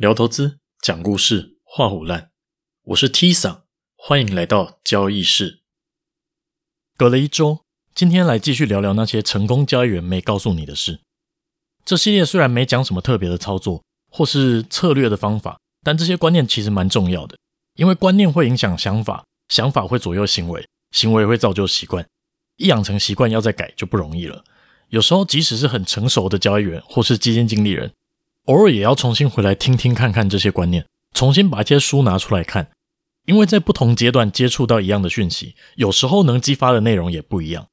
聊投资，讲故事，画虎烂。我是 T 桑，欢迎来到交易室。隔了一周，今天来继续聊聊那些成功交易员没告诉你的事。这系列虽然没讲什么特别的操作或是策略的方法，但这些观念其实蛮重要的，因为观念会影响想法，想法会左右行为，行为会造就习惯。一养成习惯，要再改就不容易了。有时候，即使是很成熟的交易员或是基金经理人，偶尔也要重新回来听听看看这些观念，重新把一些书拿出来看，因为在不同阶段接触到一样的讯息，有时候能激发的内容也不一样。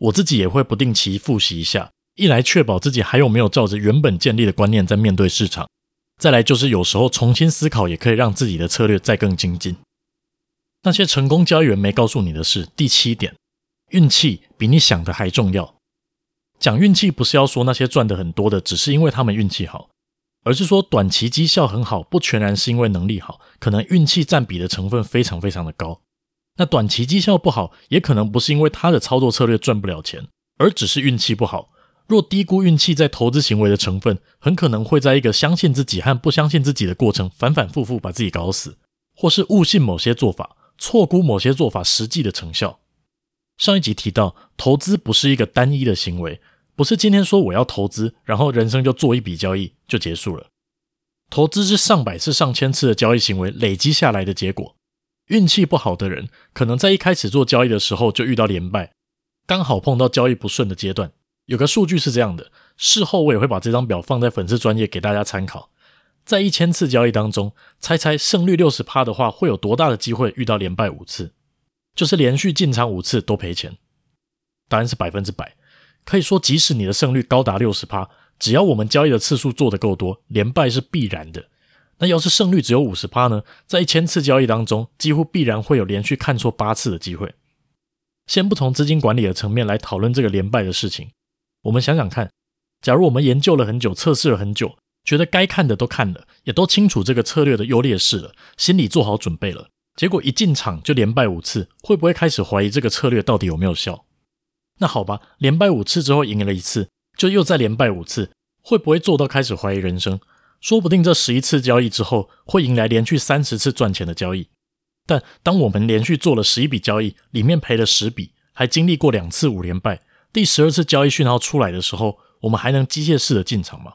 我自己也会不定期复习一下，一来确保自己还有没有照着原本建立的观念在面对市场，再来就是有时候重新思考也可以让自己的策略再更精进。那些成功交易员没告诉你的是第七点，运气比你想的还重要。讲运气不是要说那些赚的很多的，只是因为他们运气好。而是说，短期绩效很好，不全然是因为能力好，可能运气占比的成分非常非常的高。那短期绩效不好，也可能不是因为他的操作策略赚不了钱，而只是运气不好。若低估运气在投资行为的成分，很可能会在一个相信自己和不相信自己的过程，反反复复把自己搞死，或是误信某些做法，错估某些做法实际的成效。上一集提到，投资不是一个单一的行为。不是今天说我要投资，然后人生就做一笔交易就结束了。投资是上百次、上千次的交易行为累积下来的结果。运气不好的人，可能在一开始做交易的时候就遇到连败，刚好碰到交易不顺的阶段。有个数据是这样的，事后我也会把这张表放在粉丝专业给大家参考。在一千次交易当中，猜猜胜率六十趴的话，会有多大的机会遇到连败五次？就是连续进场五次都赔钱。答案是百分之百。可以说，即使你的胜率高达六十趴，只要我们交易的次数做得够多，连败是必然的。那要是胜率只有五十趴呢？在一千次交易当中，几乎必然会有连续看错八次的机会。先不从资金管理的层面来讨论这个连败的事情，我们想想看，假如我们研究了很久，测试了很久，觉得该看的都看了，也都清楚这个策略的优劣势了，心里做好准备了，结果一进场就连败五次，会不会开始怀疑这个策略到底有没有效？那好吧，连败五次之后赢了一次，就又再连败五次，会不会做到开始怀疑人生？说不定这十一次交易之后，会迎来连续三十次赚钱的交易。但当我们连续做了十一笔交易，里面赔了十笔，还经历过两次五连败，第十二次交易讯号出来的时候，我们还能机械式的进场吗？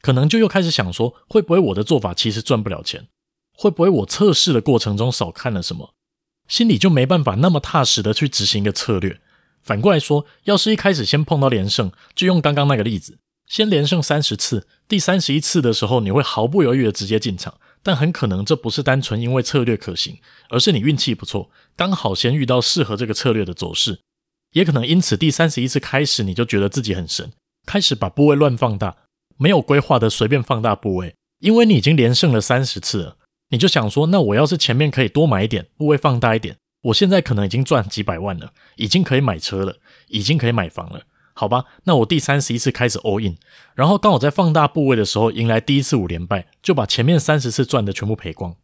可能就又开始想说，会不会我的做法其实赚不了钱？会不会我测试的过程中少看了什么？心里就没办法那么踏实的去执行一个策略。反过来说，要是一开始先碰到连胜，就用刚刚那个例子，先连胜三十次，第三十一次的时候，你会毫不犹豫的直接进场，但很可能这不是单纯因为策略可行，而是你运气不错，刚好先遇到适合这个策略的走势，也可能因此第三十一次开始你就觉得自己很神，开始把部位乱放大，没有规划的随便放大部位，因为你已经连胜了三十次了，你就想说，那我要是前面可以多买一点，部位放大一点。我现在可能已经赚几百万了，已经可以买车了，已经可以买房了，好吧？那我第三十一次开始 all in，然后当我在放大部位的时候，迎来第一次五连败，就把前面三十次赚的全部赔光。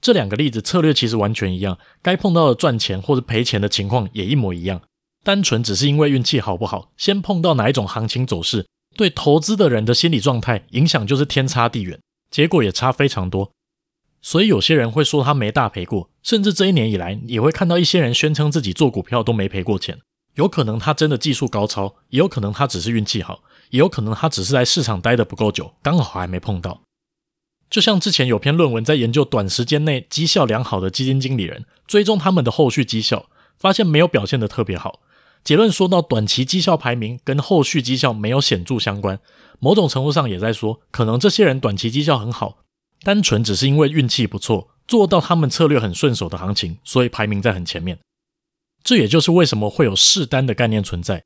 这两个例子策略其实完全一样，该碰到的赚钱或者赔钱的情况也一模一样，单纯只是因为运气好不好，先碰到哪一种行情走势，对投资的人的心理状态影响就是天差地远，结果也差非常多。所以有些人会说他没大赔过，甚至这一年以来也会看到一些人宣称自己做股票都没赔过钱。有可能他真的技术高超，也有可能他只是运气好，也有可能他只是在市场待得不够久，刚好还没碰到。就像之前有篇论文在研究短时间内绩效良好的基金经理人，追踪他们的后续绩效，发现没有表现得特别好。结论说到短期绩效排名跟后续绩效没有显著相关，某种程度上也在说，可能这些人短期绩效很好。单纯只是因为运气不错，做到他们策略很顺手的行情，所以排名在很前面。这也就是为什么会有试单的概念存在。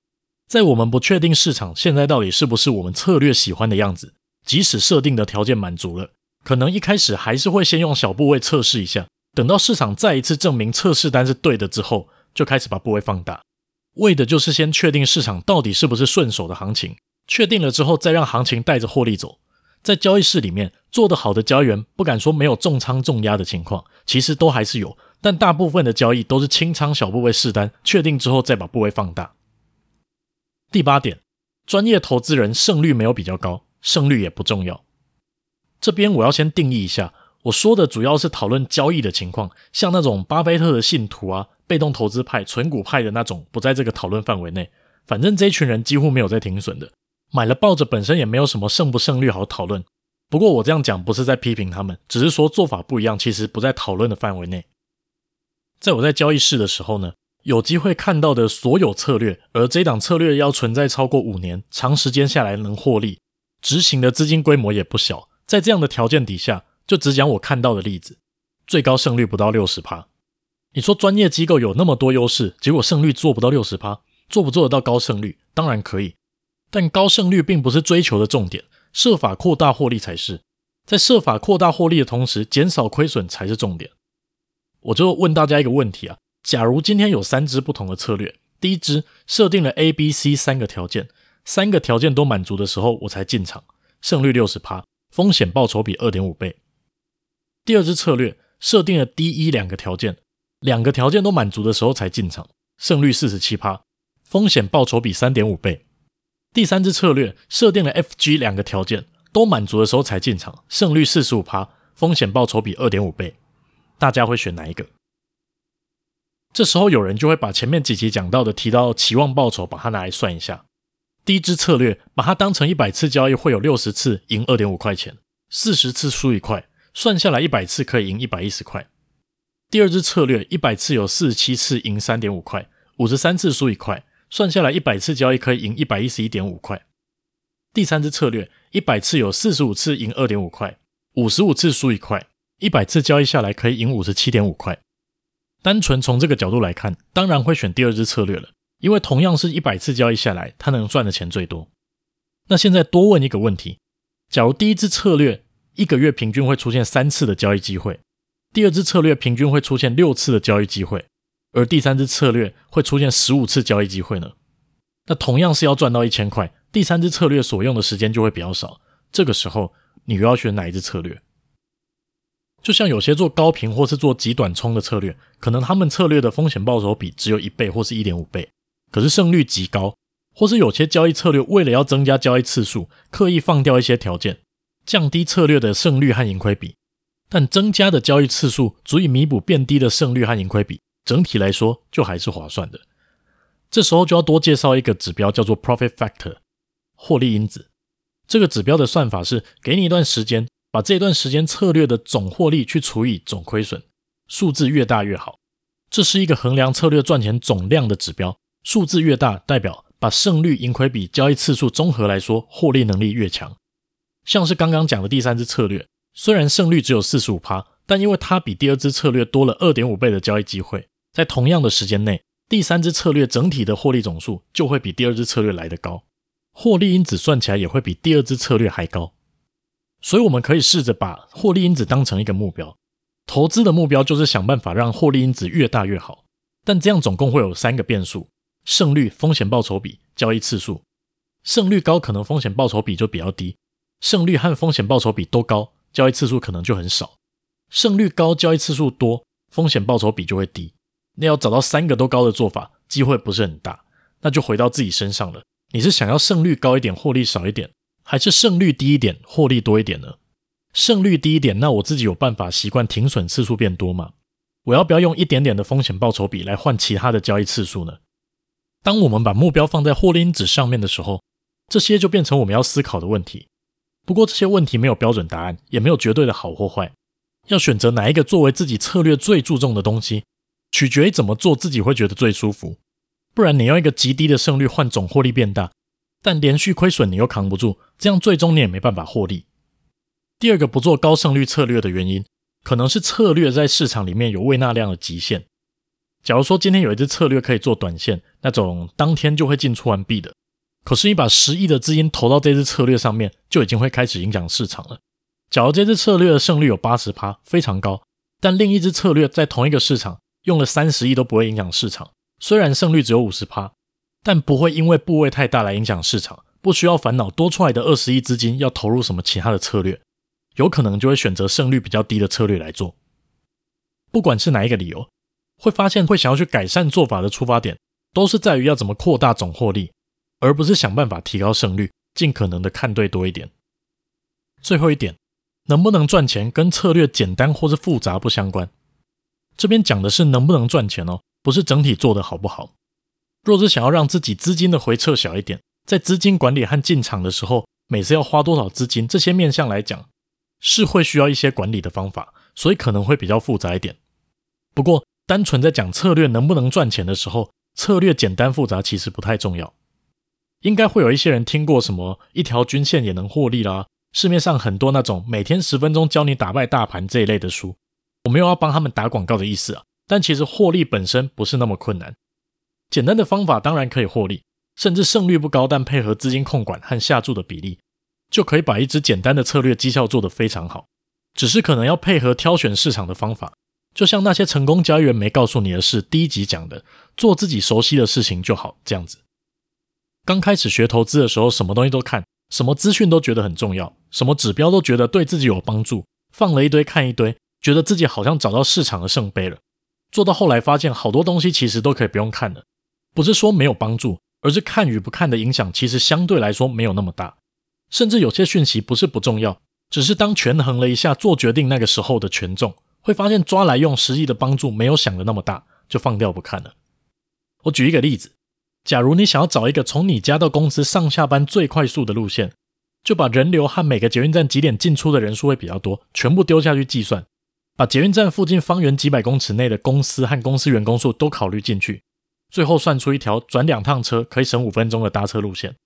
在我们不确定市场现在到底是不是我们策略喜欢的样子，即使设定的条件满足了，可能一开始还是会先用小部位测试一下，等到市场再一次证明测试单是对的之后，就开始把部位放大，为的就是先确定市场到底是不是顺手的行情，确定了之后再让行情带着获利走。在交易室里面做得好的交易员，不敢说没有重仓重压的情况，其实都还是有，但大部分的交易都是轻仓小部位试单，确定之后再把部位放大。第八点，专业投资人胜率没有比较高，胜率也不重要。这边我要先定义一下，我说的主要是讨论交易的情况，像那种巴菲特的信徒啊、被动投资派、存股派的那种，不在这个讨论范围内。反正这群人几乎没有在停损的，买了抱着本身也没有什么胜不胜率好讨论。不过我这样讲不是在批评他们，只是说做法不一样，其实不在讨论的范围内。在我在交易室的时候呢，有机会看到的所有策略，而这档策略要存在超过五年，长时间下来能获利，执行的资金规模也不小。在这样的条件底下，就只讲我看到的例子，最高胜率不到六十趴。你说专业机构有那么多优势，结果胜率做不到六十趴，做不做得到高胜率？当然可以，但高胜率并不是追求的重点。设法扩大获利才是，在设法扩大获利的同时，减少亏损才是重点。我就问大家一个问题啊：假如今天有三支不同的策略，第一支设定了 A、B、C 三个条件，三个条件都满足的时候，我才进场，胜率六十趴，风险报酬比二点五倍。第二支策略设定了 D、E 两个条件，两个条件都满足的时候才进场，胜率四十七趴，风险报酬比三点五倍。第三支策略设定了 F、G 两个条件都满足的时候才进场，胜率四十五趴，风险报酬比二点五倍。大家会选哪一个？这时候有人就会把前面几集讲到的提到期望报酬，把它拿来算一下。第一支策略把它当成一百次交易会有六十次赢二点五块钱，四十次输一块，算下来一百次可以赢一百一十块。第二支策略一百次有四十七次赢三点五块，五十三次输一块。算下来，一百次交易可以赢一百一十一点五块。第三支策略，一百次有四十五次赢二点五块，五十五次输一块，一百次交易下来可以赢五十七点五块。单纯从这个角度来看，当然会选第二支策略了，因为同样是一百次交易下来，它能赚的钱最多。那现在多问一个问题：假如第一支策略一个月平均会出现三次的交易机会，第二支策略平均会出现六次的交易机会？而第三支策略会出现十五次交易机会呢？那同样是要赚到一千块，第三支策略所用的时间就会比较少。这个时候，你又要选哪一支策略？就像有些做高频或是做极短冲的策略，可能他们策略的风险报酬比只有一倍或是一点五倍，可是胜率极高；或是有些交易策略为了要增加交易次数，刻意放掉一些条件，降低策略的胜率和盈亏比，但增加的交易次数足以弥补变低的胜率和盈亏比。整体来说，就还是划算的。这时候就要多介绍一个指标，叫做 Profit Factor，获利因子。这个指标的算法是，给你一段时间，把这段时间策略的总获利去除以总亏损，数字越大越好。这是一个衡量策略赚钱总量的指标，数字越大，代表把胜率、盈亏比、交易次数综合来说，获利能力越强。像是刚刚讲的第三支策略，虽然胜率只有四十五趴，但因为它比第二支策略多了二点五倍的交易机会。在同样的时间内，第三支策略整体的获利总数就会比第二支策略来得高，获利因子算起来也会比第二支策略还高。所以，我们可以试着把获利因子当成一个目标，投资的目标就是想办法让获利因子越大越好。但这样总共会有三个变数：胜率、风险报酬比、交易次数。胜率高，可能风险报酬比就比较低；胜率和风险报酬比都高，交易次数可能就很少。胜率高，交易次数多，风险报酬比就会低。那要找到三个都高的做法，机会不是很大。那就回到自己身上了。你是想要胜率高一点，获利少一点，还是胜率低一点，获利多一点呢？胜率低一点，那我自己有办法习惯停损次数变多吗？我要不要用一点点的风险报酬比来换其他的交易次数呢？当我们把目标放在获利因子上面的时候，这些就变成我们要思考的问题。不过这些问题没有标准答案，也没有绝对的好或坏。要选择哪一个作为自己策略最注重的东西，取决于怎么做，自己会觉得最舒服。不然，你用一个极低的胜率换总获利变大，但连续亏损你又扛不住，这样最终你也没办法获利。第二个不做高胜率策略的原因，可能是策略在市场里面有胃纳量的极限。假如说今天有一只策略可以做短线，那种当天就会进出完毕的，可是你把十亿的资金投到这只策略上面，就已经会开始影响市场了。假如这只策略的胜率有八十趴，非常高，但另一只策略在同一个市场，用了三十亿都不会影响市场，虽然胜率只有五十趴，但不会因为部位太大来影响市场，不需要烦恼多出来的二十亿资金要投入什么其他的策略，有可能就会选择胜率比较低的策略来做。不管是哪一个理由，会发现会想要去改善做法的出发点，都是在于要怎么扩大总获利，而不是想办法提高胜率，尽可能的看对多一点。最后一点，能不能赚钱跟策略简单或是复杂不相关。这边讲的是能不能赚钱哦，不是整体做得好不好。若是想要让自己资金的回撤小一点，在资金管理和进场的时候，每次要花多少资金，这些面向来讲，是会需要一些管理的方法，所以可能会比较复杂一点。不过，单纯在讲策略能不能赚钱的时候，策略简单复杂其实不太重要。应该会有一些人听过什么一条均线也能获利啦，市面上很多那种每天十分钟教你打败大盘这一类的书，我没有要帮他们打广告的意思啊。但其实获利本身不是那么困难，简单的方法当然可以获利，甚至胜率不高，但配合资金控管和下注的比例，就可以把一支简单的策略绩效做得非常好。只是可能要配合挑选市场的方法，就像那些成功交易员没告诉你的是第一集讲的，做自己熟悉的事情就好，这样子。刚开始学投资的时候，什么东西都看，什么资讯都觉得很重要，什么指标都觉得对自己有帮助，放了一堆看一堆，觉得自己好像找到市场的圣杯了。做到后来发现，好多东西其实都可以不用看了，不是说没有帮助，而是看与不看的影响其实相对来说没有那么大。甚至有些讯息不是不重要，只是当权衡了一下做决定那个时候的权重，会发现抓来用实际的帮助没有想的那么大，就放掉不看了。我举一个例子。假如你想要找一个从你家到公司上下班最快速的路线，就把人流和每个捷运站几点进出的人数会比较多，全部丢下去计算，把捷运站附近方圆几百公尺内的公司和公司员工数都考虑进去，最后算出一条转两趟车可以省五分钟的搭车路线。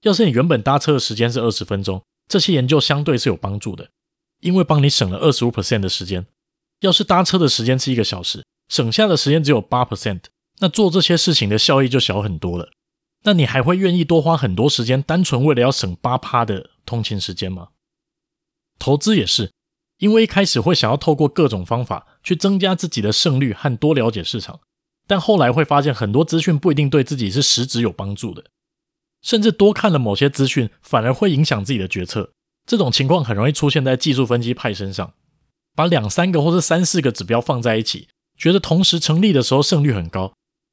要是你原本搭车的时间是二十分钟，这些研究相对是有帮助的，因为帮你省了二十五 percent 的时间。要是搭车的时间是一个小时，省下的时间只有八 percent。那做这些事情的效益就小很多了。那你还会愿意多花很多时间，单纯为了要省八趴的通勤时间吗？投资也是，因为一开始会想要透过各种方法去增加自己的胜率和多了解市场，但后来会发现很多资讯不一定对自己是实质有帮助的，甚至多看了某些资讯反而会影响自己的决策。这种情况很容易出现在技术分析派身上，把两三个或是三四个指标放在一起，觉得同时成立的时候胜率很高。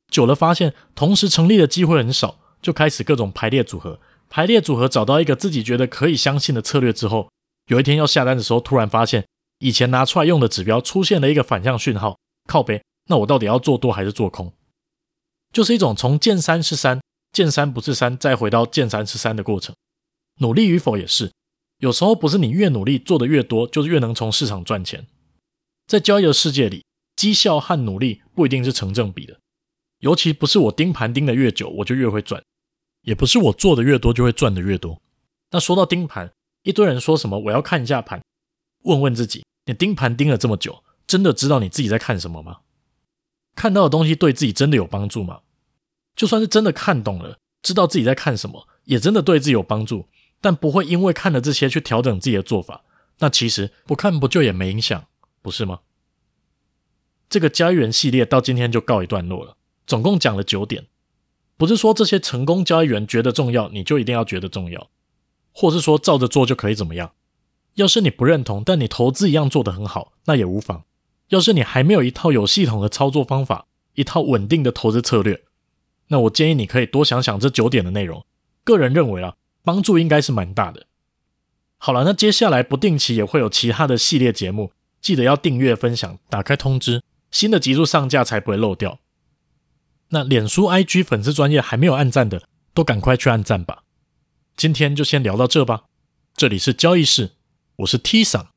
久了发现同时成立的机会很少，就开始各种排列组合。排列组合找到一个自己觉得可以相信的策略之后，有一天要下单的时候，突然发现以前拿出来用的指标出现了一个反向讯号，靠背，那我到底要做多还是做空？就是一种从见山是山，见山不是山，再回到见山是山的过程。努力与否也是，有时候不是你越努力做得越多，就是越能从市场赚钱。在交易的世界里，绩效和努力不一定是成正比的。尤其不是我盯盘盯得越久，我就越会赚，也不是我做的越多就会赚的越多。那说到盯盘，一堆人说什么我要看一下盘，问问自己，你盯盘盯了这么久，真的知道你自己在看什么吗？看到的东西对自己真的有帮助吗？就算是真的看懂了，知道自己在看什么，也真的对自己有帮助，但不会因为看了这些去调整自己的做法。那其实不看不就也没影响，不是吗？这个交易员系列到今天就告一段落了。总共讲了九点，不是说这些成功交易员觉得重要，你就一定要觉得重要，或是说照着做就可以怎么样。要是你不认同，但你投资一样做得很好，那也无妨。要是你还没有一套有系统的操作方法，一套稳定的投资策略，那我建议你可以多想想这九点的内容。个人认为啊，帮助应该是蛮大的。好了，那接下来不定期也会有其他的系列节目，记得要订阅、分享、打开通知，新的集数上架才不会漏掉。那脸书、IG 粉丝专业还没有按赞的，都赶快去按赞吧。今天就先聊到这吧。这里是交易室，我是 T 桑，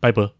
拜拜。